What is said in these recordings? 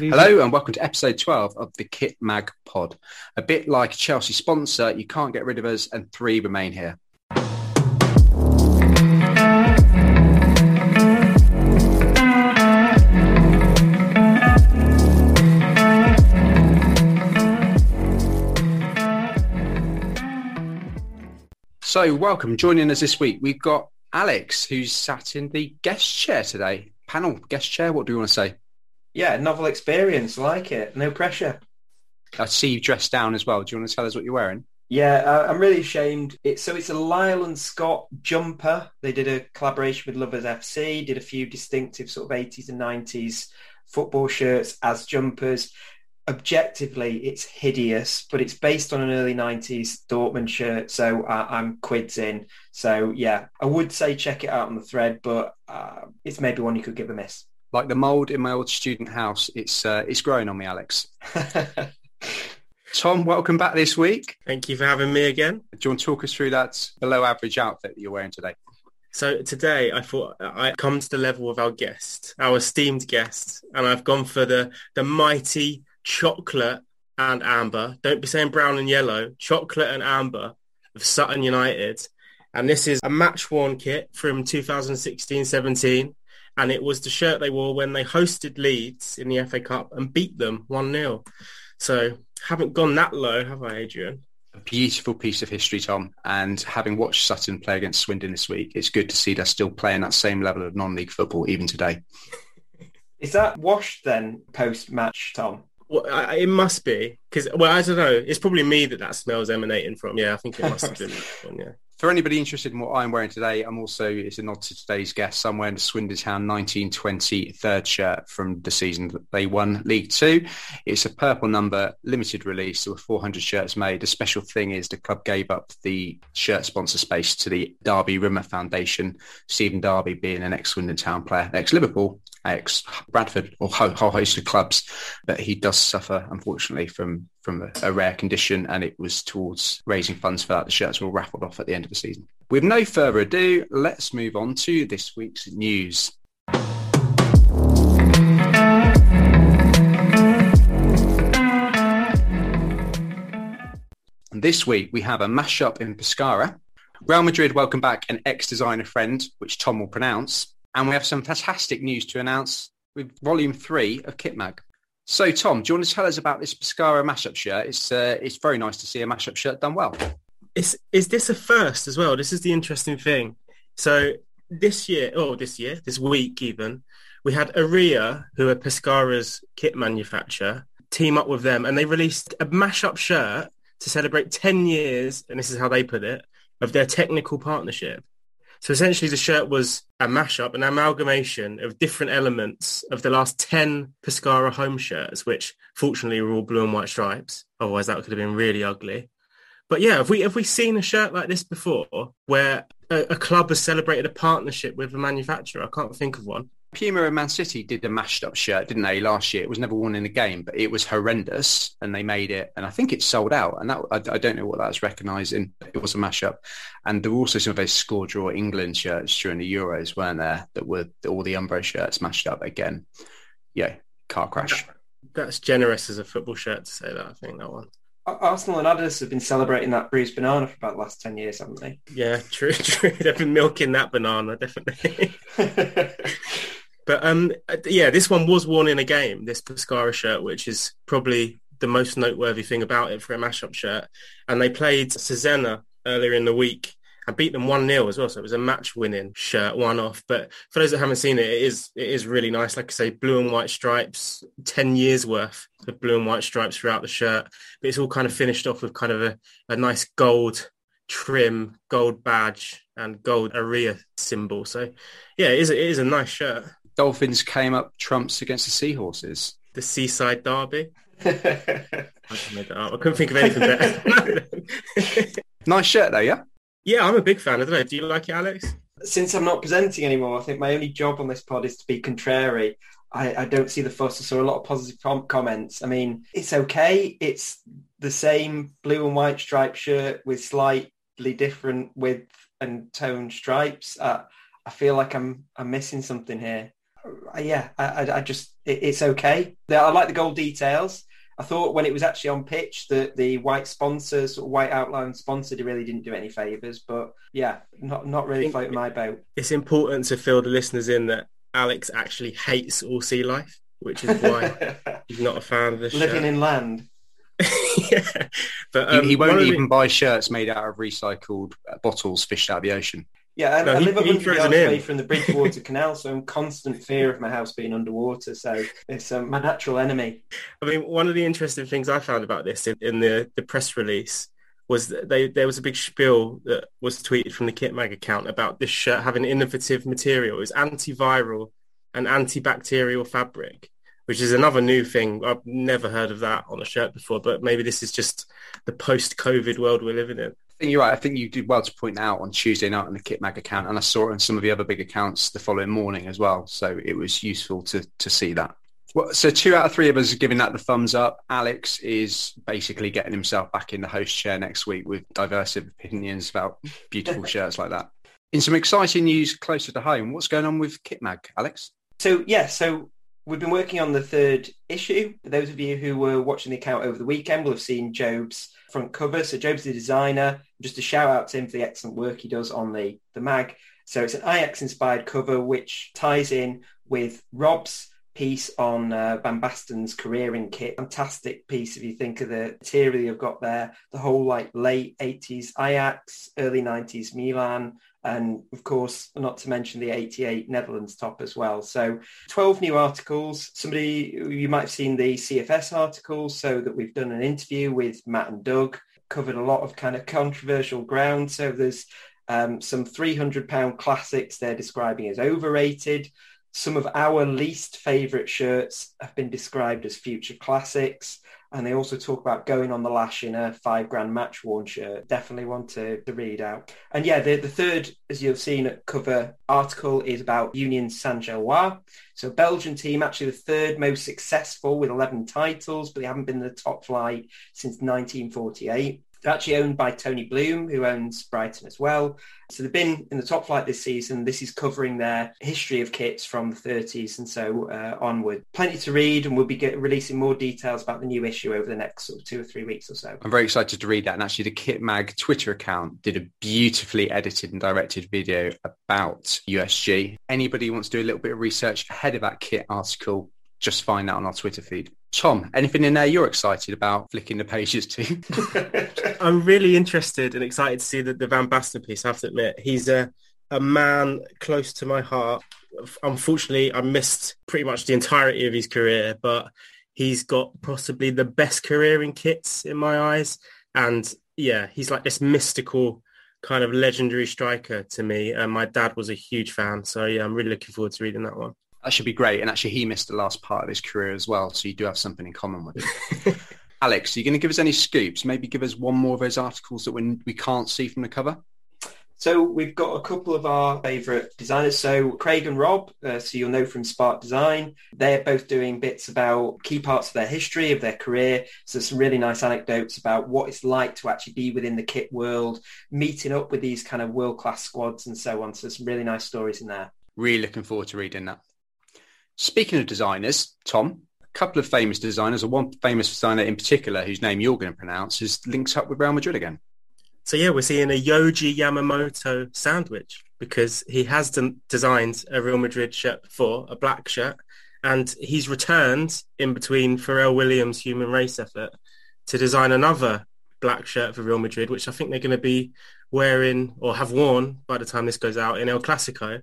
Hello and welcome to episode 12 of the Kit Mag Pod. A bit like a Chelsea sponsor, you can't get rid of us and three remain here. So welcome, joining us this week, we've got Alex who's sat in the guest chair today. Panel guest chair, what do you want to say? Yeah, novel experience. Like it. No pressure. I see you dressed down as well. Do you want to tell us what you're wearing? Yeah, uh, I'm really ashamed. It's so it's a Lyle and Scott jumper. They did a collaboration with Lovers FC, did a few distinctive sort of 80s and 90s football shirts as jumpers. Objectively, it's hideous, but it's based on an early 90s Dortmund shirt, so uh, I'm quids in. So yeah, I would say check it out on the thread, but uh, it's maybe one you could give a miss like the mold in my old student house. It's uh, it's growing on me, Alex. Tom, welcome back this week. Thank you for having me again. Do you want to talk us through that below average outfit that you're wearing today? So today I thought I'd come to the level of our guest, our esteemed guest, and I've gone for the the mighty chocolate and amber. Don't be saying brown and yellow. Chocolate and amber of Sutton United. And this is a match worn kit from 2016-17 and it was the shirt they wore when they hosted Leeds in the FA Cup and beat them 1-0. So haven't gone that low, have I, Adrian? A beautiful piece of history, Tom. And having watched Sutton play against Swindon this week, it's good to see they're still playing that same level of non-league football even today. Is that washed then post-match, Tom? Well, I, it must be because well, I don't know. It's probably me that that smells emanating from. Yeah, I think it must have been one. Yeah for anybody interested in what I'm wearing today, I'm also, it's a nod to today's guest, wearing the Swindon Town 1920 third shirt from the season that they won League Two. It's a purple number, limited release. There were 400 shirts made. The special thing is the club gave up the shirt sponsor space to the Darby Rimmer Foundation, Stephen Darby being an ex-Swindon Town player, ex-Liverpool, ex-Bradford, or whole host of clubs. But he does suffer, unfortunately, from from a, a, rare condition, and it was towards raising funds for that. The shirts were raffled off at the end of the season. With no further ado, let's move on to this week's news. This week we have a mashup in Pescara. Real Madrid welcome back an ex-designer friend, which Tom will pronounce, and we have some fantastic news to announce with Volume Three of Kitmag. So, Tom, do you want to tell us about this Pescara mashup shirt? It's uh, it's very nice to see a mashup shirt done well. Is is this a first as well? This is the interesting thing. So this year, oh, this year, this week even, we had Erreà, who are Pescara's kit manufacturer, team up with them, and they released a mashup shirt to celebrate ten years, and this is how they put it, of their technical partnership. So essentially, the shirt was a mashup, an amalgamation of different elements of the last 10 Pescara home shirts, which fortunately were all blue and white stripes. Otherwise, that could have been really ugly. But yeah, have we have we seen a shirt like this before, where a, a club has celebrated a partnership with a manufacturer? I can't think of one. Puma and Man City did a mashed up shirt, didn't they, last year? It was never worn in a game, but it was horrendous, and they made it, and I think it sold out. And that I, I don't know what that's recognising. It was a mashup, and there were also some of those score draw England shirts during the Euros, weren't there? That were all the Umbro shirts mashed up again. Yeah, car crash. That's generous as a football shirt to say that. I think that one. Arsenal and Adidas have been celebrating that bruised banana for about the last 10 years, haven't they? Yeah, true, true. They've been milking that banana, definitely. But um, yeah, this one was worn in a game, this Pescara shirt, which is probably the most noteworthy thing about it for a mashup shirt. And they played Cesena earlier in the week and beat them 1-0 as well. So it was a match-winning shirt, one-off. But for those that haven't seen it, it is it is really nice. Like I say, blue and white stripes, 10 years worth of blue and white stripes throughout the shirt. But it's all kind of finished off with kind of a, a nice gold trim, gold badge and gold Erreà symbol. So yeah, it is, it is a nice shirt. Dolphins came up trumps against the Seahorses. The Seaside Derby. I, I couldn't think of anything better. nice shirt though, yeah? Yeah, I'm a big fan. I don't know. Do you like it, Alex? Since I'm not presenting anymore, I think my only job on this pod is to be contrary. I, I don't see the fuss. I saw a lot of positive comments. I mean, it's okay. It's the same blue and white striped shirt with slightly different width and tone stripes. Uh, I feel like I'm I'm missing something here. Uh, yeah, I, I, I just it, it's okay. I like the gold details. I thought when it was actually on pitch that the white sponsors, white outline sponsor, really didn't do any favours. But yeah, not not really floating my boat. It's important to fill the listeners in that Alex actually hates all sea life, which is why he's not a fan of this. Living show. in land. yeah, but He- um, he, won't one of the- even buy shirts made out of recycled uh, bottles fished out of the ocean. Yeah, I, No, I he- live a he hundred yards away from the Bridgewater Canal, so I'm constant fear of my house being underwater. So it's um, my natural enemy. I mean, one of the interesting things I found about this in, in the, the press release was that they, there was a big spiel that was tweeted from the Kit Mag account about this shirt having innovative material. It was antiviral and antibacterial fabric, which is another new thing. I've never heard of that on a shirt before, but maybe this is just the post-COVID world we're living in. You're right. I think you did well to point out on Tuesday night on the Kit Mag account, and I saw it on some of the other big accounts the following morning as well. So it was useful to to see that. Well, so two out of three of us are giving that the thumbs up. Alex is basically getting himself back in the host chair next week with diverse opinions about beautiful shirts like that. In some exciting news closer to home, what's going on with Kit Mag, Alex? So yeah, so we've been working on the third issue. For those of you who were watching the account over the weekend will have seen Job's front cover. So Job's the designer. Just a shout out to him for the excellent work he does on the the mag. So it's an IX inspired cover which ties in with Rob's piece on uh, Van Basten's careering kit. Fantastic piece if you think of the material you've got there. The whole like late 80s Ajax, early 90s Milan, and of course, not to mention the 88 Netherlands top as well. So 12 new articles. Somebody, you might have seen the CFS articles, so that we've done an interview with Matt and Doug, covered a lot of kind of controversial ground. So there's um, some 300 pound classics they're describing as overrated. Some of our least favourite shirts have been described as future classics. And they also talk about going on the lash in a five grand match worn shirt. Definitely want to, to read out. And yeah, the, the third, as you've seen cover article, is about Union Saint-Gilloise. So Belgian team, actually the third most successful with 11 titles, but they haven't been in the top flight since 1948. Actually owned by Tony Bloom, who owns Brighton as well. So they've been in the top flight this season. This is covering their history of kits from the 30s and so uh, onward. Plenty to read, and we'll be get, releasing more details about the new issue over the next sort of two or three weeks or so. I'm very excited to read that. And actually, the Kit Mag Twitter account did a beautifully edited and directed video about USG. Anybody who wants to do a little bit of research ahead of that kit article, just find that on our Twitter feed. Tom, anything in there you're excited about flicking the pages to? I'm really interested and excited to see the, the Van Basten piece. I have to admit, he's a, a man close to my heart. Unfortunately, I missed pretty much the entirety of his career, but he's got possibly the best career in kits in my eyes. And yeah, he's like this mystical kind of legendary striker to me. And my dad was a huge fan. So yeah, I'm really looking forward to reading that one. That should be great. And actually, he missed the last part of his career as well. So you do have something in common with him. Alex, are you going to give us any scoops? Maybe give us one more of those articles that we, we can't see from the cover? So we've got a couple of our favourite designers. So Craig and Rob, uh, so you'll know from Spark Design, they're both doing bits about key parts of their history, of their career. So some really nice anecdotes about what it's like to actually be within the kit world, meeting up with these kind of world-class squads and so on. So some really nice stories in there. Really looking forward to reading that. Speaking of designers, Tom, a couple of famous designers, or one famous designer in particular whose name you're going to pronounce, is linked up with Real Madrid again. So yeah, we're seeing a Yohji Yamamoto sandwich because he has de- designed a Real Madrid shirt before, a black shirt, and he's returned in between Pharrell Williams' human race effort to design another black shirt for Real Madrid, which I think they're going to be wearing or have worn by the time this goes out in El Clasico.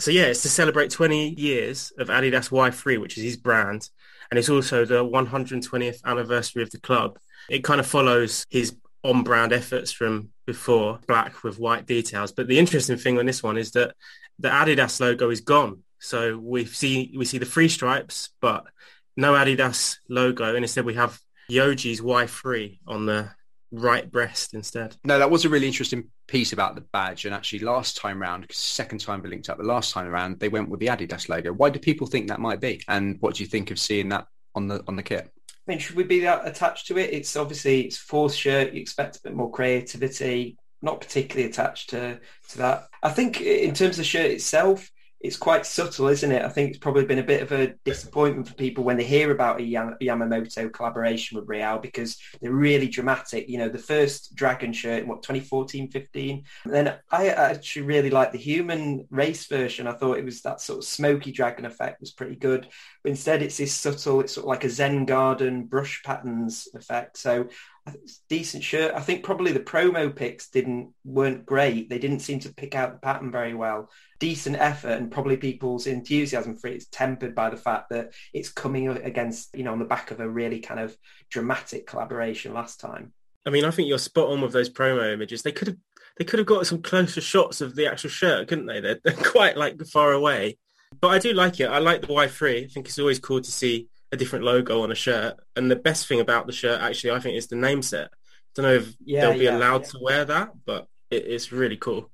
So yeah, it's to celebrate 20 years of Adidas Y3, which is his brand, and it's also the 120th anniversary of the club. It kind of follows his on-brand efforts from before, black with white details. But the interesting thing on this one is that the Adidas logo is gone. So we see we see the three stripes, but no Adidas logo, and instead we have Yohji's Y3 on the right breast instead. No, that was a really interesting piece about the badge. And actually, last time round, second time we linked up, the last time around they went with the Adidas logo. Why do people think that might be? And what do you think of seeing that on the on the kit? I mean, should we be that attached to it? It's obviously it's fourth shirt. You expect a bit more creativity. Not particularly attached to to that. I think in terms of the shirt itself, it's quite subtle, isn't it? I think it's probably been a bit of a disappointment for people when they hear about a Yamamoto collaboration with Real because they're really dramatic. You know, the first Dragon shirt what 2014, 15. And then I actually really liked the human race version. I thought it was that sort of smoky dragon effect was pretty good. Instead, it's this subtle. It's sort of like a Zen garden brush patterns effect. So decent shirt. I think probably the promo pics didn't weren't great. They didn't seem to pick out the pattern very well. Decent effort, and probably people's enthusiasm for it is tempered by the fact that it's coming against you know on the back of a really kind of dramatic collaboration last time. I mean, I think you're spot on with those promo images. They could have they could have got some closer shots of the actual shirt, couldn't they? They're, they're quite like far away. But I do like it. I like the Y3. I think it's always cool to see a different logo on a shirt. And the best thing about the shirt, actually, I think, is the name set. I don't know if yeah, they'll be yeah, allowed yeah. to wear that, but it, it's really cool.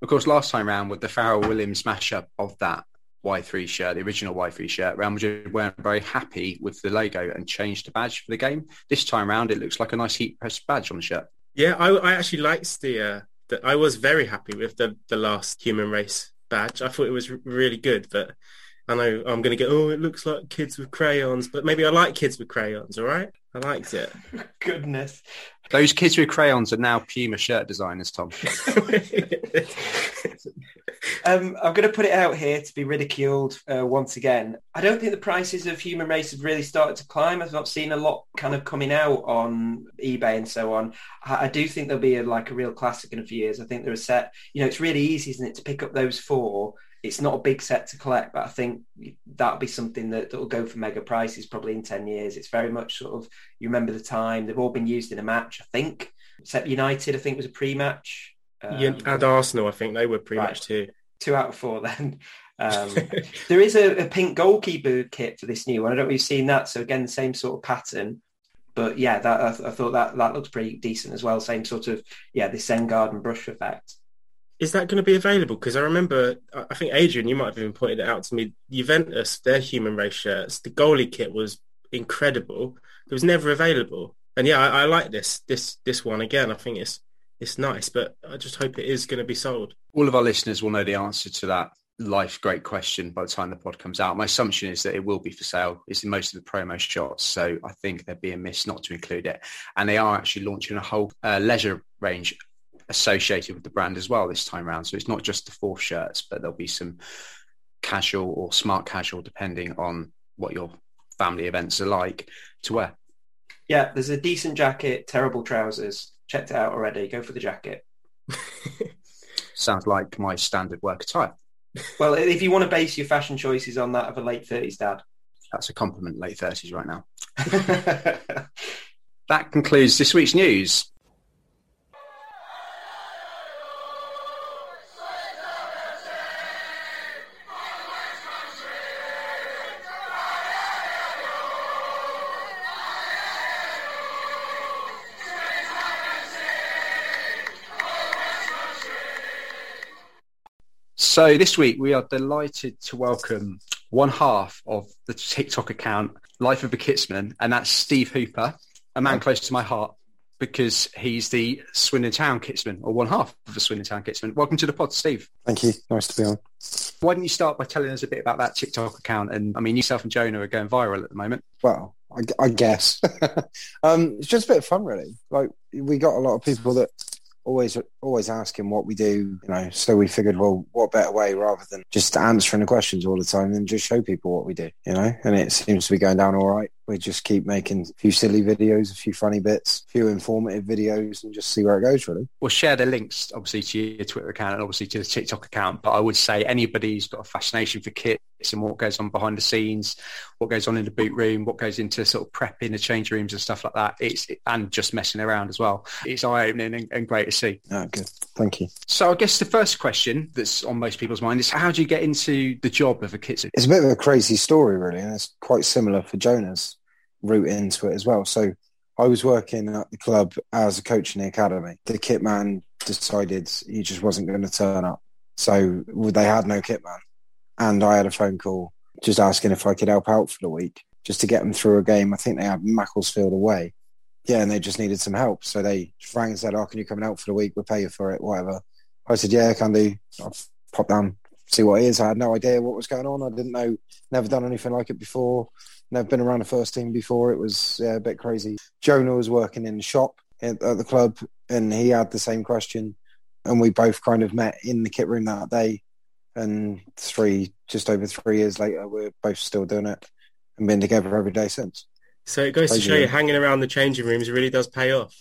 Of course, last time round with the Pharrell Williams mashup of that Y3 shirt, the original Y3 shirt, Real Madrid weren't very happy with the logo and changed the badge for the game. This time round, it looks like a nice heat press badge on the shirt. Yeah, I, I actually liked the, uh, the. I was very happy with the the last human race badge. I thought it was really good, but I know I'm going to get, oh, it looks like kids with crayons, but maybe I like kids with crayons, all right? I liked it. Goodness. Those kids with crayons are now Puma shirt designers, Tom. um, I'm going to put it out here to be ridiculed uh, once again. I don't think the prices of human race have really started to climb. I've not seen a lot kind of coming out on eBay and so on. I, I do think there'll be a, like a real classic in a few years. I think they're a set. You know, it's really easy, isn't it, to pick up those four it's not a big set to collect, but I think that'll be something that will go for mega prices probably in 10 years. It's very much sort of, you remember the time, they've all been used in a match, I think. Except United, I think, was a pre match. Um, yeah, and Arsenal, I think they were pretty right. too. Two out of four then. Um, there is a, a, pink goalkeeper kit for this new one. I don't know if you've seen that. So again, the same sort of pattern. But yeah, that I, I thought that that looks pretty decent as well. Same sort of yeah, the Zen garden brush effect is that going to be available? Because I remember, I think Adrian, you might have even pointed it out to me. Juventus, their human race shirts, the goalie kit was incredible. It was never available, and yeah, I, I like this this this one again. I think it's it's nice, but I just hope it is going to be sold. All of our listeners will know the answer to that life great question by the time the pod comes out. My assumption is that it will be for sale. It's in most of the promo shots, so I think there'd be a miss not to include it. And they are actually launching a whole uh, leisure range associated with the brand as well this time around. So it's not just the fourth shirts, but there'll be some casual or smart casual, depending on what your family events are like, to wear. Yeah, there's a decent jacket, terrible trousers. Checked it out already. Go for the jacket. Sounds like my standard work attire. Well, if you want to base your fashion choices on that of a late 30s dad. That's a compliment, late 30s right now. that concludes this week's news. So this week we are delighted to welcome one half of the TikTok account Life of a Kitsman, and that's Steve Hooper, a man close to my heart because he's the Swindon Town Kitsman, or one half of the Swindon Town Kitsman. Welcome to the pod, Steve. Thank you. Nice to be on. Why don't you start by telling us a bit about that TikTok account? And I mean, yourself and Jonah are going viral at the moment. Well, I, I guess um, it's just a bit of fun, really. Like we got a lot of people that always always asking what we do, you know. So we figured, well, what better way rather than just answering the questions all the time than just show people what we do, you know? And it seems to be going down all right. We just keep making a few silly videos, a few funny bits, a few informative videos, and just see where it goes. Really, we'll share the links, obviously, to your Twitter account and obviously to the TikTok account. But I would say anybody who's got a fascination for kits and what goes on behind the scenes, what goes on in the boot room, what goes into sort of prepping the change rooms and stuff like that, it's and just messing around as well. It's eye opening and, and great to see. Oh, good. Thank you. So I guess the first question that's on most people's mind is how do you get into the job of a kit? It's a bit of a crazy story, really, and it's quite similar for Jonah's route into it as well. So I was working at the club as a coach in the academy. The kit man decided he just wasn't going to turn up. So they had no kit man. And I had a phone call just asking if I could help out for the week just to get them through a game. I think they had Macclesfield away. Yeah, and they just needed some help. So they rang and said, Oh, can you come and help for the week? We'll pay you for it, whatever. I said, Yeah, I can do. I'll pop down, see what it is. I had no idea what was going on. I didn't know, never done anything like it before. Never been around the first team before. It was yeah, a bit crazy. Jonah was working in the shop at, at the club, and he had the same question, and we both kind of met in the kit room that day. And three, just over three years later, we're both still doing it and been together every day since. So it goes to show you, hanging around the changing rooms really does pay off.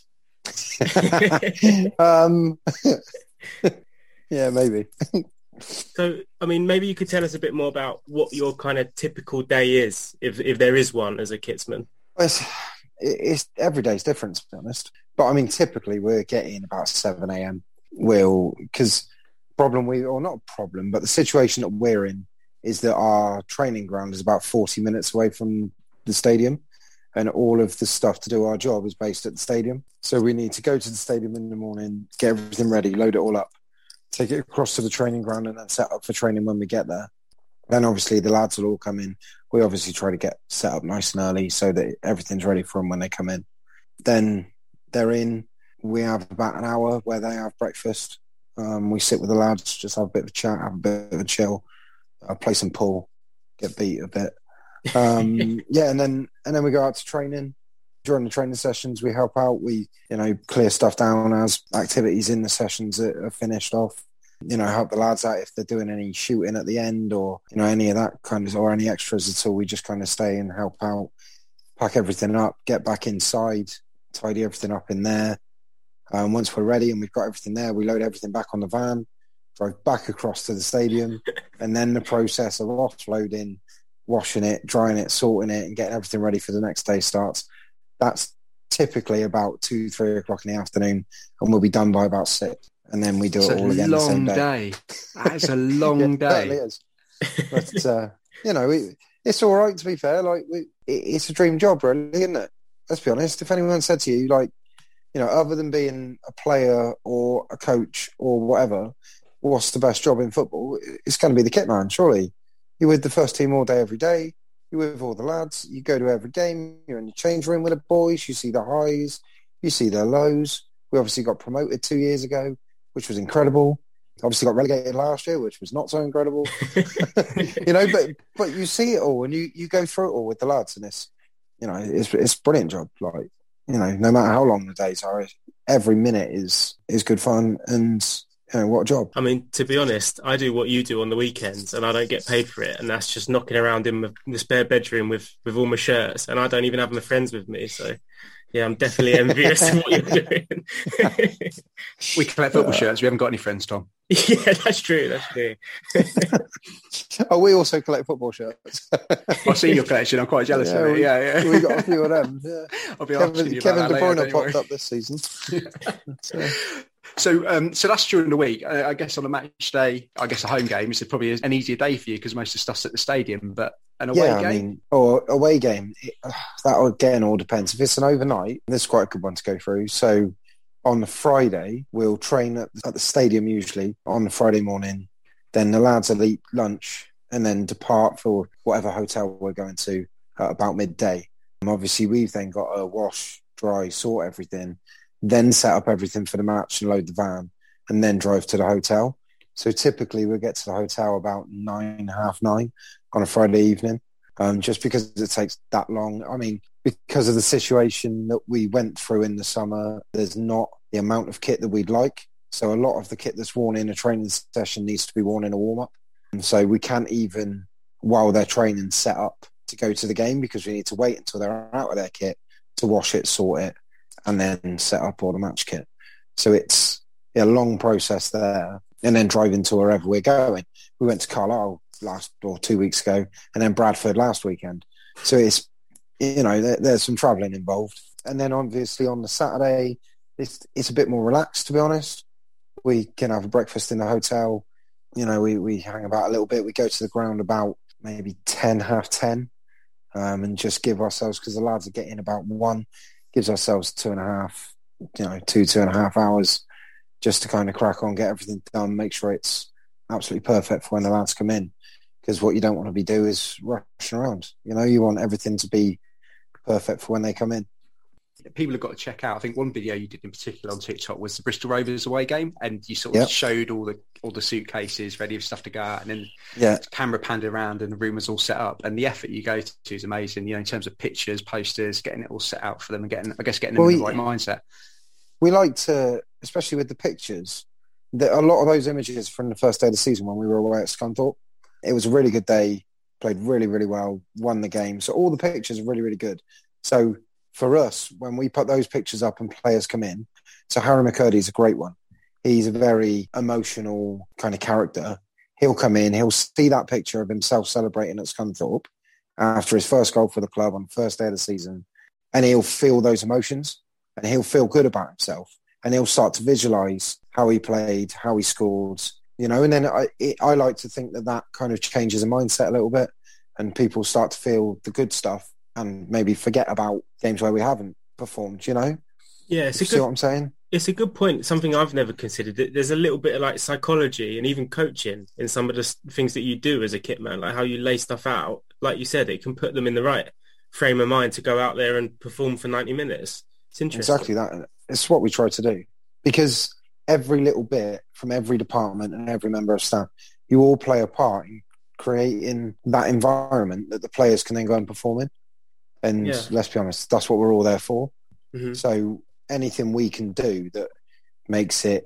um, yeah, maybe. so, I mean, maybe you could tell us a bit more about what your kind of typical day is, if if there is one as a kitsman. It's, it's every day's different, to be honest. But I mean, typically we're getting about seven a.m. We'll because problem we or not a problem, but the situation that we're in is that our training ground is about forty minutes away from the stadium and all of the stuff to do our job is based at the stadium. So we need to go to the stadium in the morning, get everything ready, load it all up, take it across to the training ground, and then set up for training when we get there. Then obviously the lads will all come in. We obviously try to get set up nice and early so that everything's ready for them when they come in. Then they're in. We have about an hour where they have breakfast. Um, we sit with the lads, just have a bit of a chat, have a bit of a chill, uh, play some pool, get beat a bit, um, yeah, and then and then we go out to training. During the training sessions, we help out. We you know clear stuff down as activities in the sessions are finished off. You know, help the lads out if they're doing any shooting at the end or you know any of that kind of or any extras at all. We just kind of stay and help out, pack everything up, get back inside, tidy everything up in there. Um, once we're ready and we've got everything there, we load everything back on the van, drive back across to the stadium, and then the process of offloading washing it, drying it, sorting it, and getting everything ready for the next day starts. That's typically about two, three o'clock in the afternoon, and we'll be done by about six. And then we do it's it all again the same day. day. That's a long yeah, day. It is. But uh, you know, it, it's all right to be fair. Like it, it's a dream job, really, isn't it? Let's be honest. If anyone said to you, like, you know, other than being a player or a coach or whatever, what's the best job in football? It's going to be the kit man, surely. You're with the first team all day, every day. You're with all the lads. You go to every game. You're in the change room with the boys. You see the highs. You see their lows. We obviously got promoted two years ago, which was incredible. Obviously got relegated last year, which was not so incredible. you know, but but you see it all and you, you go through it all with the lads, and it's you know it's it's a brilliant job. Like you know, no matter how long the days are, every minute is is good fun and you know, what job? I mean, to be honest, I do what you do on the weekends, and I don't get paid for it, and that's just knocking around in the spare bedroom with with all my shirts, and I don't even have my friends with me. So, yeah, I'm definitely envious of what you're doing. we collect football shirts. We haven't got any friends, Tom. Yeah, that's true. That's true. oh, we also collect football shirts. I've seen your collection. I'm quite jealous yeah, of it. We, yeah, yeah. We got a few of them. Yeah. I'll be Kevin, Kevin De Bruyne popped up this season. so. So, um, so that's during the week. Uh, I guess on a match day, I guess a home game is probably an easier day for you because most of the stuff's at the stadium. But an away yeah, game, I mean, or away game, it, that again all depends. If it's an overnight, this is quite a good one to go through. So, on the Friday, we'll train at, at the stadium usually on the Friday morning. Then the lads will eat lunch and then depart for whatever hotel we're going to at about midday. And obviously, we've then got to wash, dry, sort everything then set up everything for the match and load the van, and then drive to the hotel. So typically we'll get to the hotel about nine, half nine on a Friday evening, um, just because it takes that long. I mean, because of the situation that we went through in the summer, there's not the amount of kit that we'd like. So a lot of the kit that's worn in a training session needs to be worn in a warm up. And so we can't even, while they're training, set up to go to the game because we need to wait until they're out of their kit to wash it, sort it, and then set up all the match kit. So it's a long process there, and then driving to wherever we're going. We went to Carlisle last or two weeks ago, and then Bradford last weekend. So it's you know there, there's some travelling involved, and then obviously on the Saturday it's it's a bit more relaxed to be honest. We can have a breakfast in the hotel. You know, we, we hang about a little bit. We go to the ground about maybe 10, half 10, um, and just give ourselves, because the lads are getting about one, gives ourselves two and a half, you know, two, two and a half hours just to kind of crack on, get everything done, make sure it's absolutely perfect for when the lads come in. Because what you don't want to be do is rushing around. You know, you want everything to be perfect for when they come in. People have got to check out. I think one video you did in particular on TikTok was the Bristol Rovers away game, and you sort of yep. showed all the all the suitcases ready for stuff to go out, and then yeah. the camera panned around, and the room was all set up. And the effort you go to is amazing. You know, in terms of pictures, posters, getting it all set out for them, and getting, I guess, getting them well, in the right mindset. We like to, especially with the pictures, that a lot of those images from the first day of the season when we were away at Scunthorpe. It was a really good day. Played really, really well. Won the game. So all the pictures are really, really good. So for us, when we put those pictures up and players come in, so Harry McKirdy is a great one. He's a very emotional kind of character. He'll come in, he'll see that picture of himself celebrating at Scunthorpe after his first goal for the club on the first day of the season, and he'll feel those emotions and he'll feel good about himself and he'll start to visualize how he played, how he scored, you know. And then I, it, I like to think that that kind of changes a mindset a little bit, and people start to feel the good stuff and maybe forget about games where we haven't performed. You know? Yeah, it's a see what I'm saying. It's a good point. Something I've never considered. There's a little bit of like psychology and even coaching in some of the things that you do as a kit man, like how you lay stuff out. Like you said, it can put them in the right frame of mind to go out there and perform for 90 minutes. It's interesting. Exactly that. It's what we try to do because every little bit from every department and every member of staff, you all play a part in creating that environment that the players can then go and perform in. And yeah. let's be honest, that's what we're all there for. Mm-hmm. So anything we can do that makes it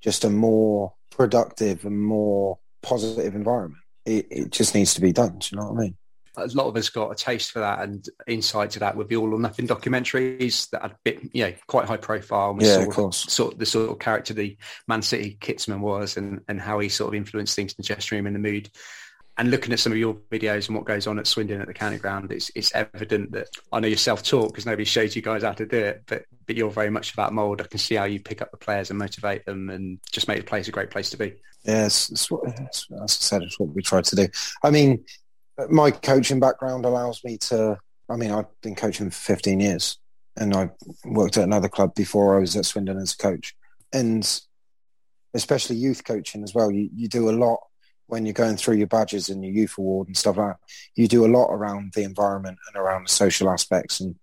just a more productive and more positive environment, it, it just needs to be done. Do you know what I mean? a lot of us got a taste for that and insight to that with the All or Nothing documentaries that had bit, you know, quite high profile. And we yeah, saw of course. Sort of the sort of character the Man City kitsman was and, and how he sort of influenced things in the dressing room and the mood. And looking at some of your videos and what goes on at Swindon at the county ground, it's, it's evident that I know you're self-taught because nobody shows you guys how to do it, but but you're very much about mould. I can see how you pick up the players and motivate them and just make the place a great place to be. Yes, it's, it's, as I said, it's what we try to do. I mean, my coaching background allows me to. I mean, I've been coaching for 15 years, and I worked at another club before I was at Swindon as a coach, and especially youth coaching as well. You you do a lot when you're going through your badges and your youth award and stuff like that. You do a lot around the environment and around the social aspects, and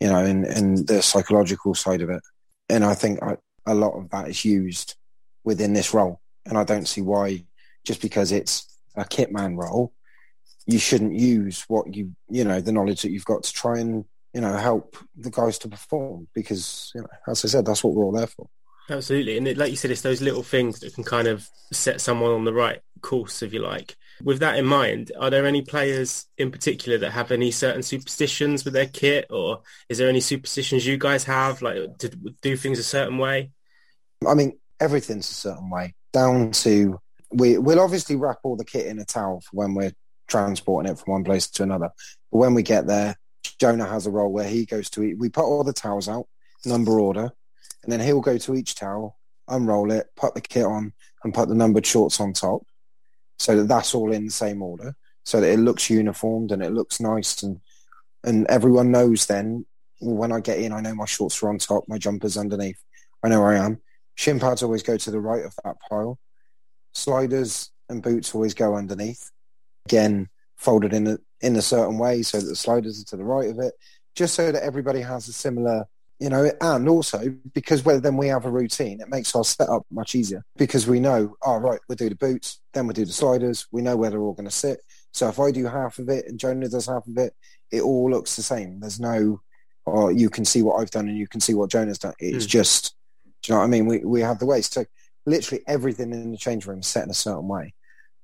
you know, and, and the psychological side of it. And I think I, a lot of that is used within this role, and I don't see why just because it's a kitman role you shouldn't use what you you know the knowledge that you've got to try and you know help the guys to perform because you know, as I said that's what we're all there for. Absolutely, and it, like you said, it's those little things that can kind of set someone on the right course, if you like. With that in mind, are there any players in particular that have any certain superstitions with their kit, or is there any superstitions you guys have, like to do things a certain way? I mean, everything's a certain way, down to we we'll obviously wrap all the kit in a towel for when we're transporting it from one place to another. But when we get there, Jonah has a role where he goes to eat. We put all the towels out, number order, and then he'll go to each towel, unroll it, put the kit on, and put the numbered shorts on top, so that that's all in the same order, so that it looks uniformed and it looks nice, and and everyone knows. Then when I get in, I know my shorts are on top, my jumpers underneath. I know where I am. Shin pads always go to the right of that pile. Sliders and boots always go underneath again folded in a, in a certain way so that the sliders are to the right of it, just so that everybody has a similar, you know, and also because whether then we have a routine, it makes our setup much easier because we know, oh, right, we'll do the boots, then we'll do the sliders, we know where they're all going to sit. So if I do half of it and Jonah does half of it, it all looks the same. There's no, oh, you can see what I've done and you can see what Jonah's done. It's mm. just, do you know what I mean? We, we have the way. So literally everything in the change room is set in a certain way.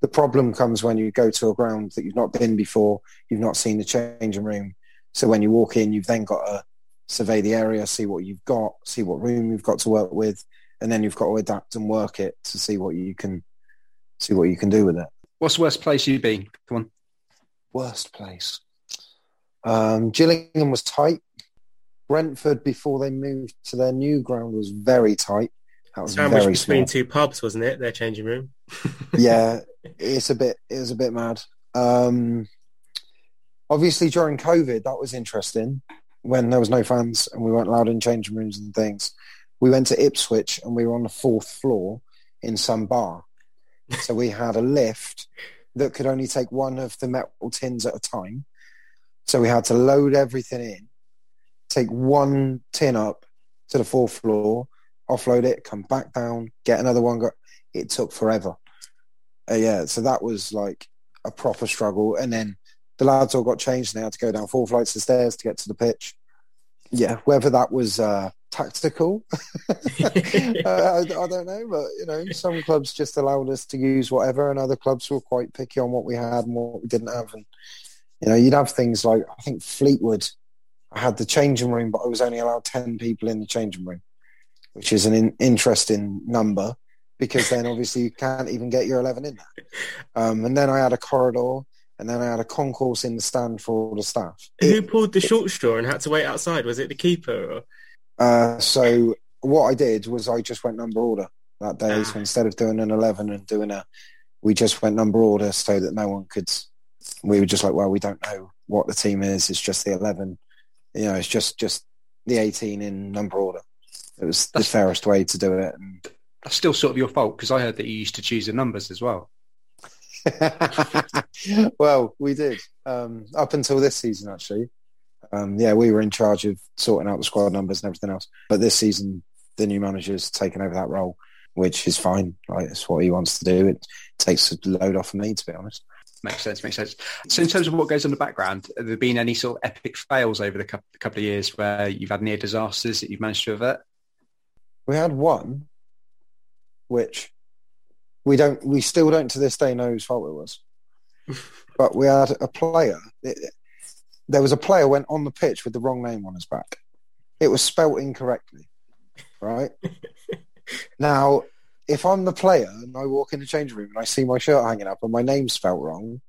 The problem comes when you go to a ground that you've not been before, you've not seen the changing room. So when you walk in, you've then got to survey the area, see what you've got, see what room you've got to work with, and then you've got to adapt and work it to see what you can see what you can do with it. What's the worst place you've been? Come on. Worst place. Um, Gillingham was tight. Brentford before they moved to their new ground was very tight. That was Sandwich very between small. two pubs, wasn't it? Their changing room. yeah, it's a bit it was a bit mad. Um, obviously, during COVID, that was interesting when there was no fans and we weren't allowed in changing rooms and things. We went to Ipswich and we were on the fourth floor in some bar. So we had a lift that could only take one of the metal tins at a time. So we had to load everything in, take one tin up to the fourth floor, offload it, come back down, get another one. Go. It took forever. Uh, yeah, so that was like a proper struggle. And then the lads all got changed and they had to go down four flights of stairs to get to the pitch. Yeah, whether that was uh, tactical, uh, I, I, don't know. But you know, some clubs just allowed us to use whatever, and other clubs were quite picky on what we had and what we didn't have. And you know, you'd have things like I think Fleetwood. I had the changing room, but I was only allowed ten people in the changing room, which is an in- interesting number because then obviously you can't even get your 11 in there. Um, and then I had a corridor and then I had a concourse in the stand for all the staff. Who pulled the short straw and had to wait outside? Was it the keeper? Or? Uh, so what I did was I just went number order that day. So instead of doing an 11 and doing a, we just went number order so that no one could, we were just like, well, we don't know what the team is. It's just the 11. You know, it's just, just the 18 in number order. It was That's, the fairest way to do it. And that's still sort of your fault because I heard that you used to choose the numbers as well. well, we did um, up until this season, actually. Um, yeah, we were in charge of sorting out the squad numbers and everything else. But this season, the new manager's taken over that role, which is fine. Right, it's what he wants to do. It takes a load off of me, to be honest. Makes sense. Makes sense. So, in terms of what goes on in the background, have there been any sort of epic fails over the couple of years where you've had near disasters that you've managed to avert? We had one which we don't, we still don't to this day know whose fault it was. but we had a player. It, there was a player went on the pitch with the wrong name on his back. It was spelt incorrectly, right? now, if I'm the player and I walk in the change room and I see my shirt hanging up and my name's spelt wrong,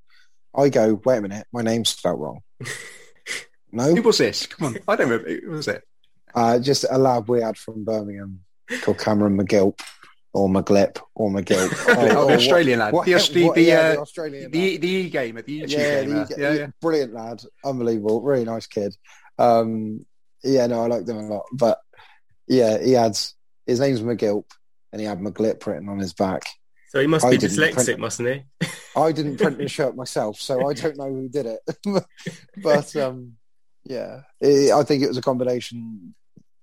I go, wait a minute, my name's spelt wrong. No, who was this? Come on, I don't remember. Who was it? Uh, just a lad we had from Birmingham called Cameron McGill or McGlip or McGill. oh, the Australian lad. What, the, the, what, the, uh, the, Australian the, the E gamer, the YouTube yeah, gamer. The, yeah, yeah, brilliant lad. Unbelievable. Really nice kid. Um, yeah, no, I liked him a lot. But yeah, he had, his name's McGilp and he had McGlip written on his back. So he must I be dyslexic, print, mustn't he? I didn't print the shirt myself, so I don't know who did it. but um, yeah, it, I think it was a combination,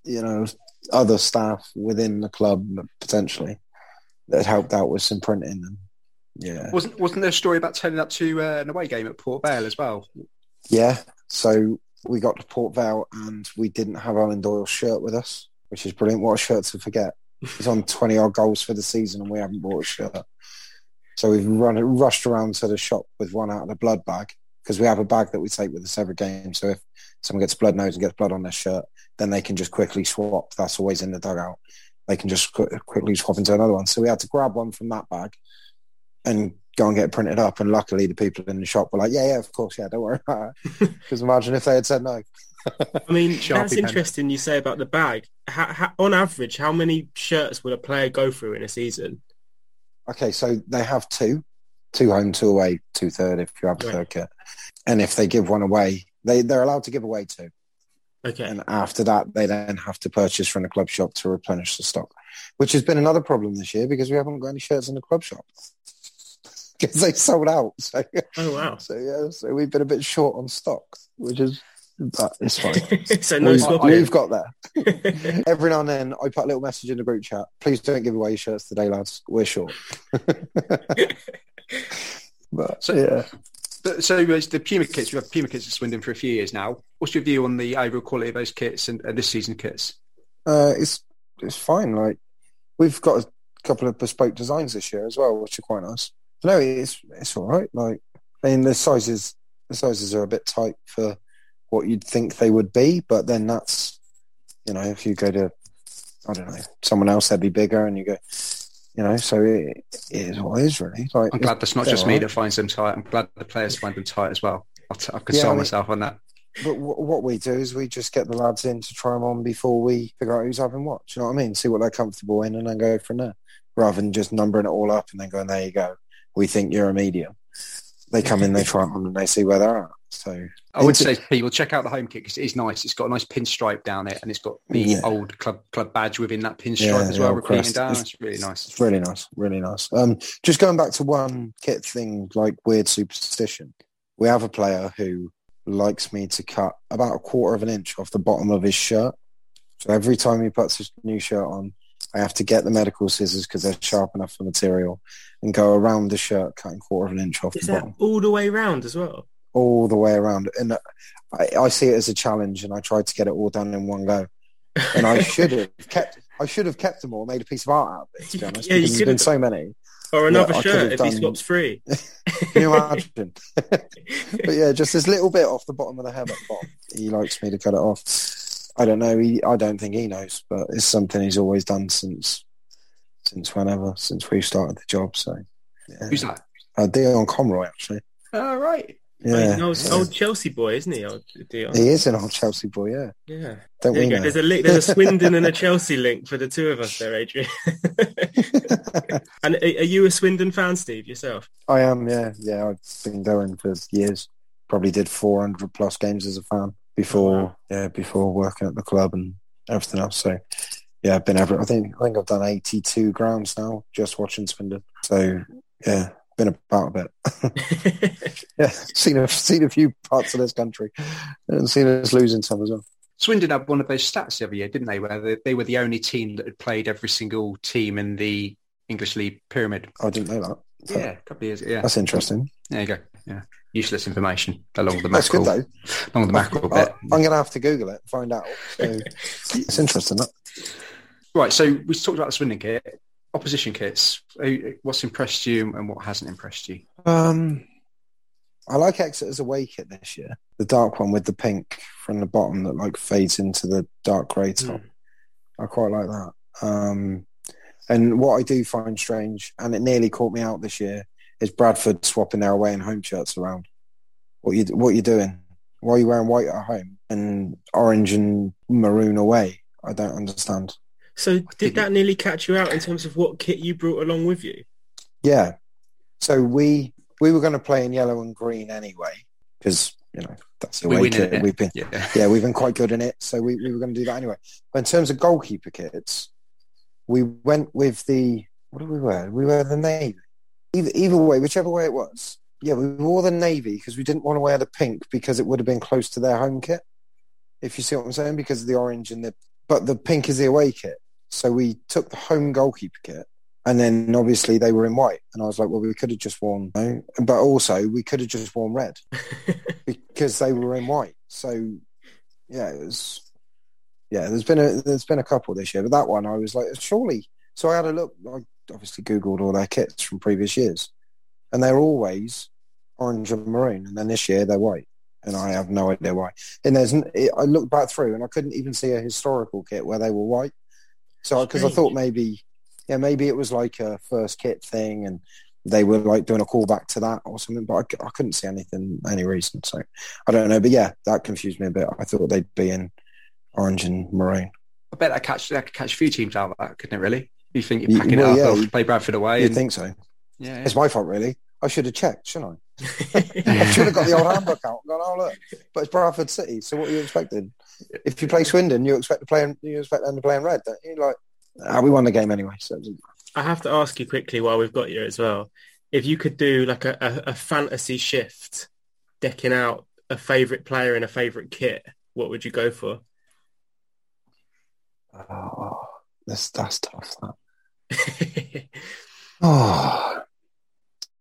you know, other staff within the club potentially that helped out with some printing. And, yeah, wasn't wasn't there a story about turning up to uh, an away game at Port Vale as well? Yeah, so we got to Port Vale and we didn't have Eoin Doyle's shirt with us, which is brilliant. What a shirt to forget! He's on twenty odd goals for the season and we haven't bought a shirt. So we've run rushed around to the shop with one out of the blood bag because we have a bag that we take with us every game. So if someone gets blood nose and gets blood on their shirt, then they can just quickly swap. That's always in the dugout. They can just qu- quickly swap into another one. So we had to grab one from that bag and go and get it printed up. And luckily, the people in the shop were like, "Yeah, yeah, of course, yeah, don't worry about it." Because imagine if they had said no. I mean, that's interesting. You say about the bag. How, how, on average, how many shirts would a player go through in a season? Okay, so they have two, two home, two away, two third if you have a right. third kit, and if they give one away, they they're allowed to give away two. Okay. And after that, they then have to purchase from the club shop to replenish the stock, which has been another problem this year because we haven't got any shirts in the club shop because they sold out. So, oh wow! So yeah, so we've been a bit short on stock, which is but it's fine. so no we've, we've got there. Every now and then, I put a little message in the group chat. Please don't give away your shirts today, lads. We're short. but so, yeah. So the Puma kits, we've Puma kits at Swindon for a few years now. What's your view on the overall quality of those kits and, and this season kits? Uh, it's it's fine. Like we've got a couple of bespoke designs this year as well, which are quite nice. No, it's it's all right. Like I mean, the sizes the sizes are a bit tight for what you'd think they would be, but then that's you know if you go to I don't know someone else they'd be bigger, and you go you know, so it, it is what it is really. Like, I'm glad that's not just me right. that finds them tight. I'm glad the players find them tight as well. I'll t- I could yeah, I mean, myself on that. But w- what we do is we just get the lads in to try them on before we figure out who's having what. Do you know what I mean? See what they're comfortable in and then go from there. Rather than just numbering it all up and then going, there you go. We think you're a medium. They come in, they try it on and they see where they're at. So I would say people check out the home kit because it is nice. It's got a nice pinstripe down it, and it's got the yeah. old club club badge within that pinstripe yeah, as well, repeating crest. down. It's, it's, really nice. It's really nice, really nice. Um, just going back to one kit thing, like weird superstition. We have a player who likes me to cut about a quarter of an inch off the bottom of his shirt. So every time he puts his new shirt on, I have to get the medical scissors because they're sharp enough for material and go around the shirt, cutting quarter of an inch off Is the that bottom, all the way round as well? All the way around. And I, I see it as a challenge, and I tried to get it all done in one go. And I should have kept, I should have kept them all, made a piece of art out of it. To be honest, Yeah, you could been have. so many. Or another I could shirt have if he done- swaps free. Can you imagine? but yeah, just this little bit off the bottom of the head at the bottom. He likes me to cut it off. I don't know. He, I don't think he knows, but it's something he's always done since since whenever, since we started the job. So, yeah. Who's that? Uh, Dion Conroy, actually. Oh, right. Yeah, He's an old, yeah. old Chelsea boy, isn't he? Old Dion. he is an old Chelsea boy. Yeah, Yeah. don't There we? There's a link, there's a Swindon and a Chelsea link for the two of us there, Adrian. and are are you a Swindon fan, Steve, yourself? I am. Yeah, yeah. I've been going for years. Probably did 400 plus games as a fan before. Oh, wow. Yeah, before working at the club and everything else. So. Yeah, I've been ever. I think I think I've done 82 grounds now, just watching Swindon. So yeah, been about a bit. yeah, seen a seen a few parts of this country, and seen us losing some as well. Swindon had one of those stats the other year, didn't they? Where they, they were the only team that had played every single team in the English League pyramid. I didn't know that. So Yeah, a couple of years. Yeah, that's interesting. there you go. Yeah, useless information along the That's good though. along the mackerel I, bit. I'm going to have to Google it and find out. So it's interesting. That. Right, so we talked about the Swindon kit, opposition kits. What's impressed you and what hasn't impressed you? Um, I like Exeter's away kit this year. The dark one with the pink from the bottom that like fades into the dark grey top. I quite like that. Um, and what I do find strange, and it nearly caught me out this year, is Bradford swapping their away and home shirts around. What you what you doing? Why are you wearing white at home and orange and maroon away? I don't understand. So did that nearly catch you out in terms of what kit you brought along with you? Yeah. So we we were going to play in yellow and green anyway because you know that's the We way kit. We've been Yeah, yeah we've been quite good in it, so we, we were going to do that anyway. But in terms of goalkeeper kits, we went with the what do we wear? We wear the navy. Either either way, whichever way it was. Yeah, we wore the navy because we didn't want to wear the pink because it would have been close to their home kit. If you see what I'm saying, because of the orange and the but the pink is the away kit. So we took the home goalkeeper kit and then obviously they were in white. And I was like, well, we could have just worn, no. but also we could have just worn red because they were in white. So yeah, it was, yeah, there's been a, there's been a couple this year, but that one I was like, surely. So I had a look, I obviously Googled all their kits from previous years and they're always orange and maroon. And then this year they're white. And I have no idea why. And there's, I looked back through and I couldn't even see a historical kit where they were white. So, because I thought maybe, yeah, maybe it was like a first kit thing and they were like doing a callback to that or something, but I couldn't see anything, any reason. So I don't know. But yeah, that confused me a bit. I thought they'd be in orange and maroon. I bet that catch that could catch a few teams out of that, couldn't it? Really? You think you're packing well, it yeah, up, you- play Bradford away? You'd and, think so. yeah, yeah. It's my fault, really. I should have checked, shouldn't I? I should have got the old handbook out and gone, oh, look. But it's Bradford City, so what are you expecting? If you play Swindon, you expect to play in, you expect them to play in red, don't you? Like, ah, we won the game anyway. So I have to ask you quickly while we've got you as well. If you could do like a, a, a fantasy shift, decking out a favourite player in a favourite kit, what would you go for? oh, that's, that's tough. That. Oh,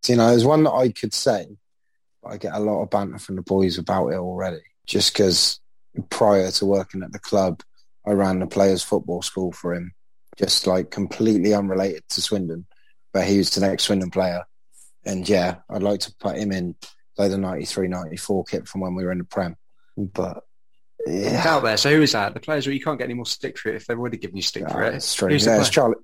So, you know, there's one that I could say, but I get a lot of banter from the boys about it already. Just because prior to working at the club, I ran the players' football school for him, just like completely unrelated to Swindon, but he was the next Swindon player. And yeah, I'd like to put him in like the 93 94 kit from when we were in the Prem. But It's yeah, out there. So who is that? The players where you can't get any more stick for it if they've already given you stick for it. it's the Yeah, it's? Charlie,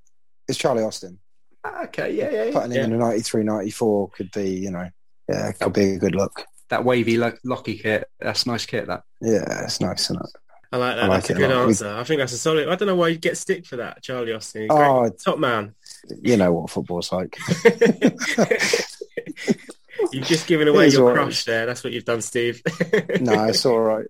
it's Charlie Austin. Ah, Okay, yeah, yeah, yeah. Putting him in a 93 94 could be, you know, yeah, could be a good look. That wavy lo- locky kit. That's a nice kit. That. Yeah, it's nice, isn't it? I like that. I like that's a it a good answer. I think that's a solid. I don't know why you get stick for that, Charlie Austin. Great. Oh, Top man. you know what football's like. you've just given away your all right. crush there. That's what you've done, Steve. no, it's all right.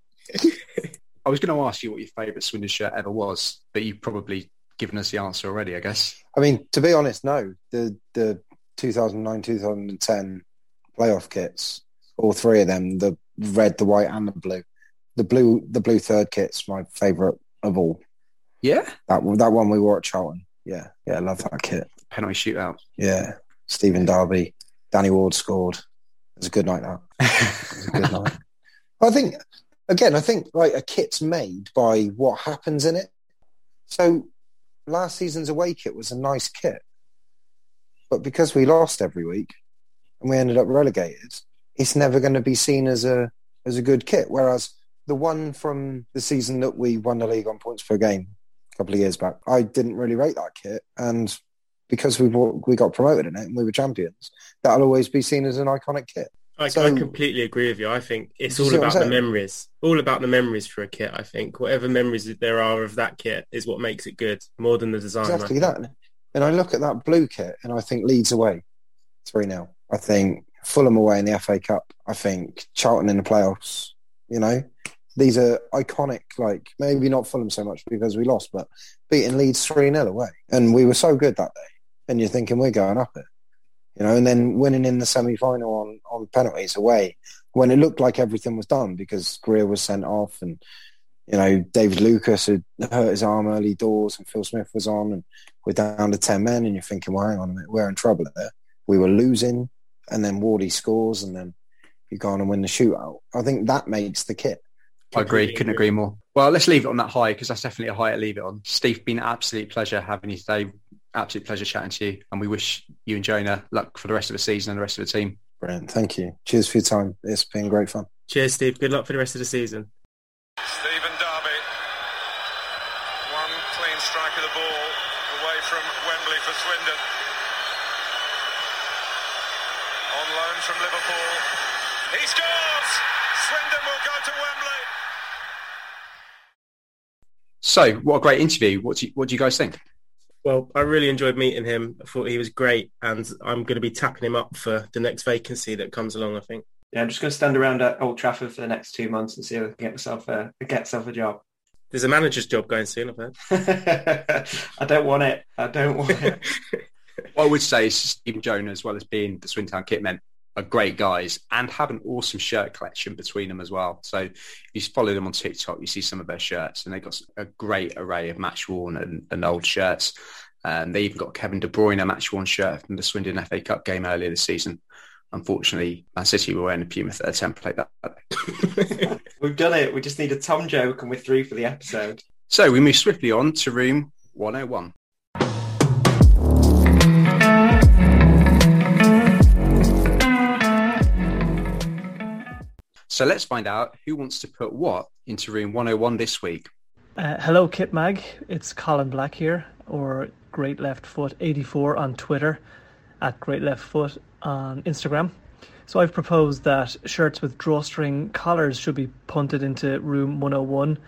I was going to ask you what your favourite Swindon shirt ever was, but you've probably given us the answer already, I guess. I mean, to be honest, no. The the 2009 2010 playoff kits, all three of them, the red, the white, and the blue. The blue, the blue third kit's my favourite of all. Yeah, That that one we wore at Charlton. Yeah, yeah, I love that kit. penalty shootout. Yeah, Stephen Darby, Danny Ward scored. It was a good night. That it was a good night. I think again, I think like a kit's made by what happens in it. So last season's away kit was a nice kit, but because we lost every week and we ended up relegated, it's never going to be seen as a as a good kit. Whereas the one from the season that we won the league on points per game a couple of years back, I didn't really rate that kit, and because we bought, we got promoted in it and we were champions, that'll always be seen as an iconic kit. I, So- I completely agree with you. I think it's all see what I'm about the memories. All about the memories for a kit. I think whatever memories there are of that kit is what makes it good, more than the design. Exactly that. And I look at that blue kit and I think Leeds away, 3 0. I think Fulham away in the FA Cup. I think Charlton in the playoffs. You know, these are iconic, like maybe not Fulham so much because we lost, but beating Leeds 3 0 away. And we were so good that day. And you're thinking we're going up it. You know, and then winning in the semi final on, on penalties away when it looked like everything was done because Greer was sent off and you know, David Lucas had hurt his arm early doors and Phil Smith was on and we're down to 10 men and you're thinking, well, hang on a minute, we're in trouble there. We were losing and then Wardy scores and then you go on and win the shootout. I think that makes the kit. I agree. Couldn't agree. agree more. Well, let's leave it on that high because that's definitely a high to leave it on. Steve, been an absolute pleasure having you today. Absolute pleasure chatting to you, and we wish you and Jonah luck for the rest of the season and the rest of the team. Brilliant. Thank you. Cheers for your time. It's been great fun. Cheers, Steve. Good luck for the rest of the season. Stephen Darby. One clean strike of the ball away from Wembley for Swindon. On loan from Liverpool. He scores! Swindon will go to Wembley. So, what a great interview. What do you, what do you guys think? Well, I really enjoyed meeting him. I thought he was great, and I'm going to be tapping him up for the next vacancy that comes along. I think. Yeah, I'm just going to stand around at Old Trafford for the next two months and see if I can get myself a get myself a job. There's a manager's job going soon. I've heard. I don't want it. I don't want it. What I would say is Stephen Jonah, as well as being the Swindon Town Kitmen, are great guys and have an awesome shirt collection between them as well. So if you follow them on TikTok, you see some of their shirts and they've got a great array of match worn and, and old shirts. Um, they even got Kevin De Bruyne a match worn shirt from the Swindon FA Cup game earlier this season. Unfortunately, Man City were wearing a Puma uh, template that day. We've done it. We just need a Tom joke and we're through for the episode. So we move swiftly on to room 101. So let's find out who wants to put what into room 101 this week. Uh, hello, Kit Mag. It's Colin Black here, or Great Left Foot 84 on Twitter, at Great Left Foot on Instagram. So I've proposed that shirts with drawstring collars should be punted into room 101,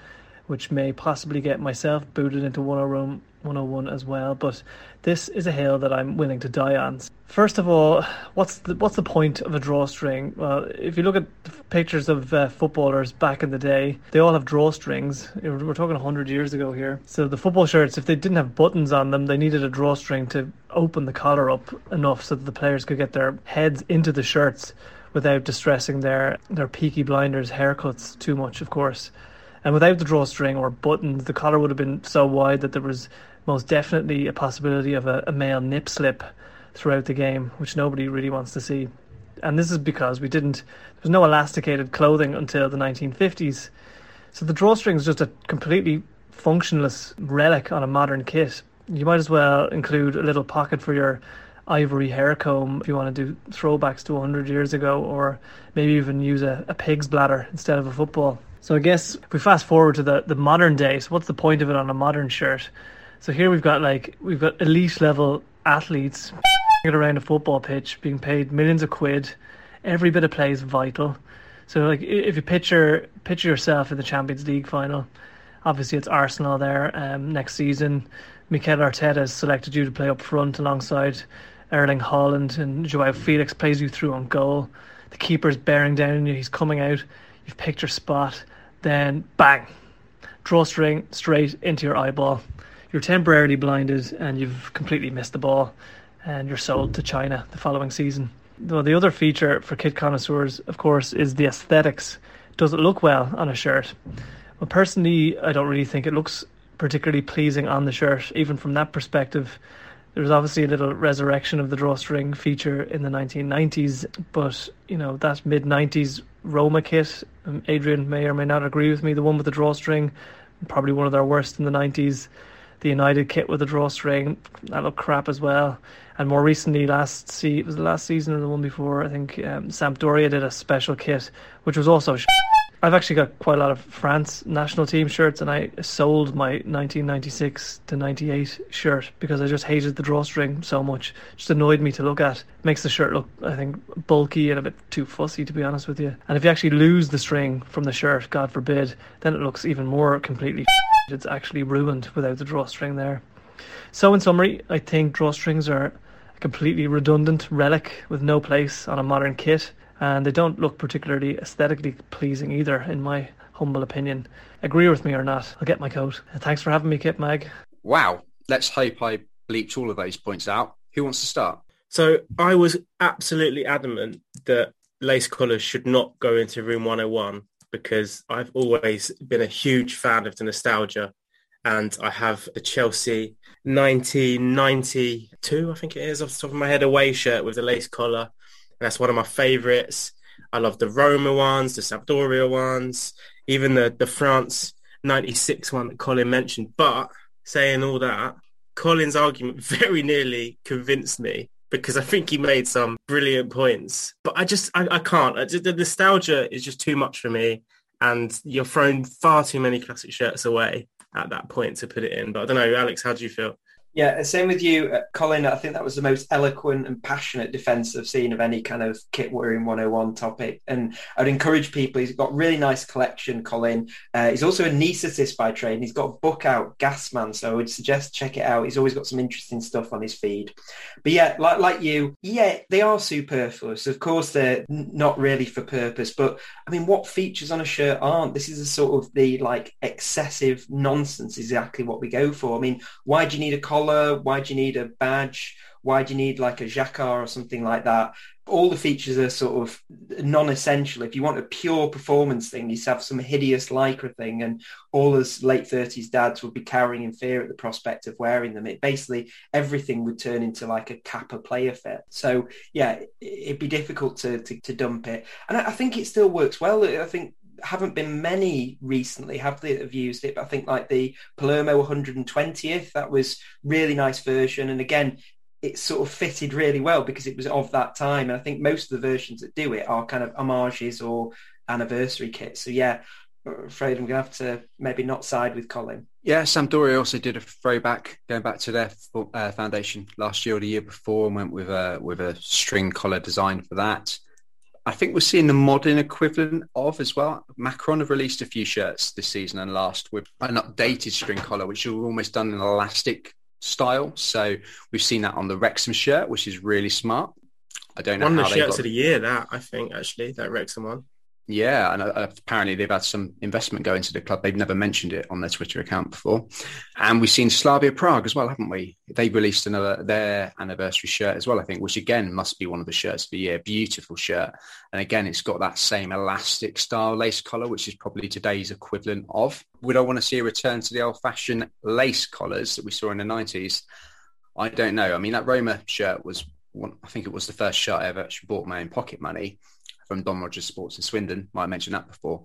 which may possibly get myself booted into 101 101 as well. But this is a hill that I'm willing to die on. First of all, what's the what's the point of a drawstring? Well, if you look at pictures of uh, footballers back in the day, they all have drawstrings. We're we're talking 100 years ago here. So the football shirts, if they didn't have buttons on them, they needed a drawstring to open the collar up enough so that the players could get their heads into the shirts without distressing their their peaky blinders haircuts too much, of course. And without the drawstring or buttons, the collar would have been so wide that there was most definitely a possibility of a, a male nip slip throughout the game, which nobody really wants to see. And this is because we didn't, there was no elasticated clothing until the 1950s. So the drawstring is just a completely functionless relic on a modern kit. You might as well include a little pocket for your ivory hair comb if you want to do throwbacks to 100 years ago, or maybe even use a, a pig's bladder instead of a football. So I guess if we fast forward to the, the modern day, so what's the point of it on a modern shirt? So here we've got like we've got elite level athletes around a football pitch being paid millions of quid. Every bit of play is vital. So like if you picture picture yourself in the Champions League final, obviously it's Arsenal there um, next season. Mikel Arteta has selected you to play up front alongside Erling Haaland and Joao Felix plays you through on goal. The keeper's bearing down on you, he's coming out. You've picked your spot, then bang, drawstring straight into your eyeball. You're temporarily blinded and you've completely missed the ball, and you're sold to China the following season. The other feature for kit connoisseurs, of course, is the aesthetics. Does it look well on a shirt? Well, personally, I don't really think it looks particularly pleasing on the shirt. Even from that perspective, there was obviously a little resurrection of the drawstring feature in the 1990s, but you know that mid 90s Roma kit. Um, Adrian may or may not agree with me. The one with the drawstring, probably one of their worst in the 90s. The United kit with the drawstring, that looked crap as well. And more recently, last it was the last season or the one before, I think um, Sampdoria did a special kit, which was also. Sh- I've actually got quite a lot of France national team shirts, and I sold my 1996 to 98 shirt because I just hated the drawstring so much. It just annoyed me to look at. makes the shirt look, I think, bulky and a bit too fussy, to be honest with you. And if you actually lose the string from the shirt, God forbid, then it looks even more completely. It's actually ruined without the drawstring there. So, in summary, I think drawstrings are a completely redundant relic with no place on a modern kit and they don't look particularly aesthetically pleasing either, in my humble opinion. Agree with me or not, I'll get my coat. Thanks for having me, Kit Mag. Wow. Let's hope I bleeped all of those points out. Who wants to start? So I was absolutely adamant that lace collars should not go into room 101 because I've always been a huge fan of the nostalgia and I have a Chelsea 1992, I think it is off the top of my head, away shirt with the lace collar that's one of my favorites. I love the Roma ones, the Sampdoria ones, even the, the France 96 one that Colin mentioned. But saying all that, Colin's argument very nearly convinced me because I think he made some brilliant points. But I just, I, I can't. The nostalgia is just too much for me. And you're throwing far too many classic shirts away at that point to put it in. But I don't know, Alex, how do you feel? Yeah, same with you, uh, Colin. I think that was the most eloquent and passionate defence I've seen of any kind of kit wearing 101 topic. And I'd encourage people. He's got really nice collection, Colin. Uh, he's also a anaesthetist by trade. He's got a book out, Gasman. So I would suggest check it out. He's always got some interesting stuff on his feed. But yeah, like like you, yeah, they are superfluous. Of course, they're not really for purpose. But I mean, what features on a shirt aren't? This is a sort of the like excessive nonsense. Exactly what we go for. I mean, why do you need a collar? Collar? Why do you need a badge? Why do you need like a jacquard or something like that? All the features are sort of non-essential. If you want a pure performance thing, you have some hideous lycra thing, and all us late thirties dads would be cowering in fear at the prospect of wearing them. It basically everything would turn into like a kappa player fit. So yeah, it'd be difficult to to, to dump it, and I, I think it still works well. I think haven't been many recently have they have used it? But i think like the palermo 120th that was really nice version. And again it sort of fitted really well because it was of that time. And i think most of the versions that do it are kind of homages or anniversary kits. So yeah I'm afraid i'm gonna have to maybe not side with colin. Yeah sampdoria also did a throwback going back to their uh, foundation last year or the year before and went with a with a string collar design for that I think we're seeing the modern equivalent of as well. Macron have released a few shirts this season and last with an updated string collar, which are almost done in elastic style. So we've seen that on the Wrexham shirt, which is really smart. I don't know one of the shirts got... of the year. That I think actually that Wrexham one. Yeah, and uh, apparently they've had some investment go into the club. They've never mentioned it on their Twitter account before. And we've seen Slavia Prague as well, haven't we? They released another their anniversary shirt as well, I think, which again must be one of the shirts of the year. Beautiful shirt. And again, it's got that same elastic style lace collar, which is probably today's equivalent of. Would I want to see a return to the old fashioned lace collars that we saw in the 90s? I don't know. I mean, that Roma shirt was one, I think it was the first shirt I ever actually bought my own pocket money from Don Rogers Sports in Swindon. Might have mentioned that before.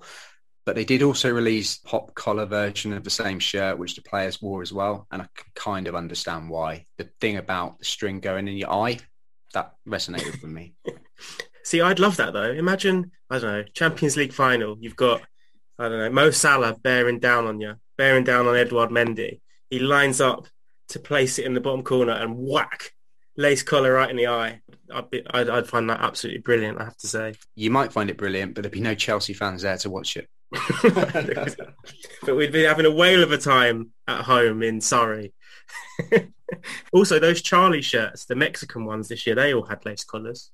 But they did also release pop collar version of the same shirt, which the players wore as well. And I can kind of understand why. The thing about the string going in your eye, that resonated with me. See, I'd love that though. Imagine, I don't know, Champions League final. You've got, I don't know, Mo Salah bearing down on you, bearing down on Edouard Mendy. He lines up to place it in the bottom corner and whack, lace collar right in the eye. I'd, be, I'd, I'd, find that absolutely brilliant. I have to say. You might find it brilliant, but there'd be no Chelsea fans there to watch it. but we'd be having a whale of a time at home in Surrey. also, those Charly shirts, the Mexican ones this year, they all had lace collars.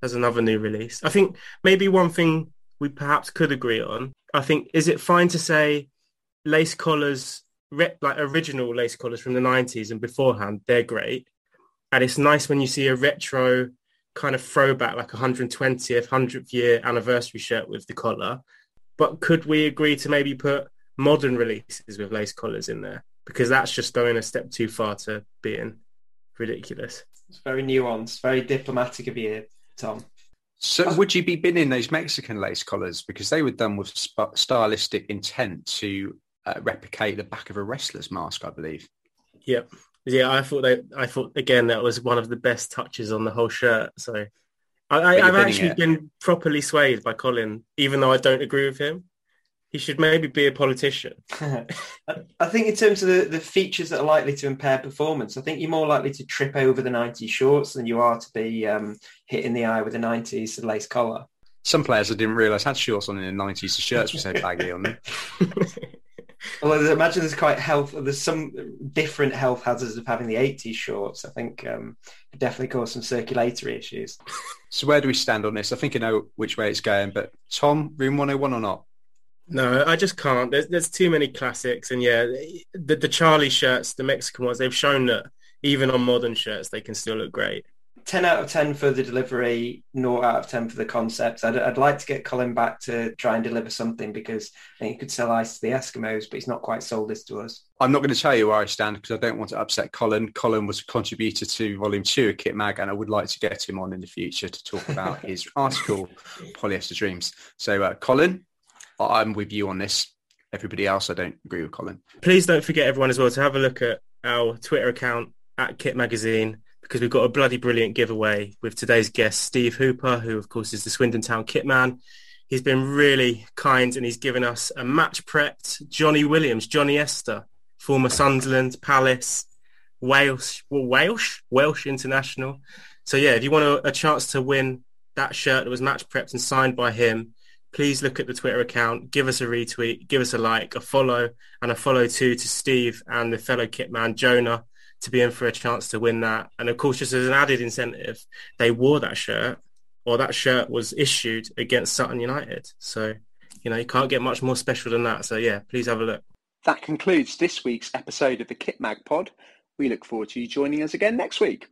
There's another new release. I think maybe one thing we perhaps could agree on. I think is it fine to say lace collars, like original lace collars from the 90s and beforehand, they're great and it's nice when you see a retro kind of throwback, like 120th, 100th year anniversary shirt with the collar. But could we agree to maybe put modern releases with lace collars in there? Because that's just going a step too far to being ridiculous. It's very nuanced, very diplomatic of you, Tom. So would you be binning those Mexican lace collars because they were done with sp- stylistic intent to uh, replicate the back of a wrestler's mask, I believe. Yep. Yeah, I thought that. I thought again that was one of the best touches on the whole shirt. So I, have actually it. been properly swayed by Colin, even though I don't agree with him. He should maybe be a politician. I think in terms of the, the features that are likely to impair performance, I think you're more likely to trip over the 90s shorts than you are to be um, hit in the eye with a 90s lace collar. Some players I didn't realise had shorts on in the 90s. The shirts were so baggy on them. Well, imagine there's quite health. There's some different health hazards of having the 80s shorts. I think um, it definitely cause some circulatory issues. So where do we stand on this? I think I know which way it's going, but Tom, Room 101 or not? No, I just can't. There's, there's too many classics, and yeah, the, the Charly shirts, the Mexican ones, they've shown that even on modern shirts, they can still look great. 10 out of 10 for the delivery, 0 out of 10 for the concept. I'd, I'd, like to get Colin back to try and deliver something because I think he could sell ice to the Eskimos, but he's not quite sold this to us. I'm not going to tell you where I stand because I don't want to upset Colin. Colin was a contributor to Volume 2 of Kit Mag, and I would like to get him on in the future to talk about his article, Polyester Dreams. So, uh, Colin, I'm with you on this. Everybody else, I don't agree with Colin. Please don't forget, everyone, as well, to have a look at our Twitter account at Kit Magazine because we've got a bloody brilliant giveaway with today's guest, Steve Hooper, who of course is the Swindon Town kitman. He's been really kind and he's given us a match prepped Johnny Williams, Joniesta, former Sunderland, Palace, Wales, well, Welsh, Welsh international. So yeah, if you want a, a chance to win that shirt that was match prepped and signed by him, please look at the Twitter account, give us a retweet, give us a like, a follow, and a follow too to Steve and the fellow kitman Jonah to be in for a chance to win that. And of course, just as an added incentive, they wore that shirt or that shirt was issued against Sutton United. So, you know, you can't get much more special than that. So yeah, please have a look. That concludes this week's episode of the Kit Mag Pod. We look forward to you joining us again next week.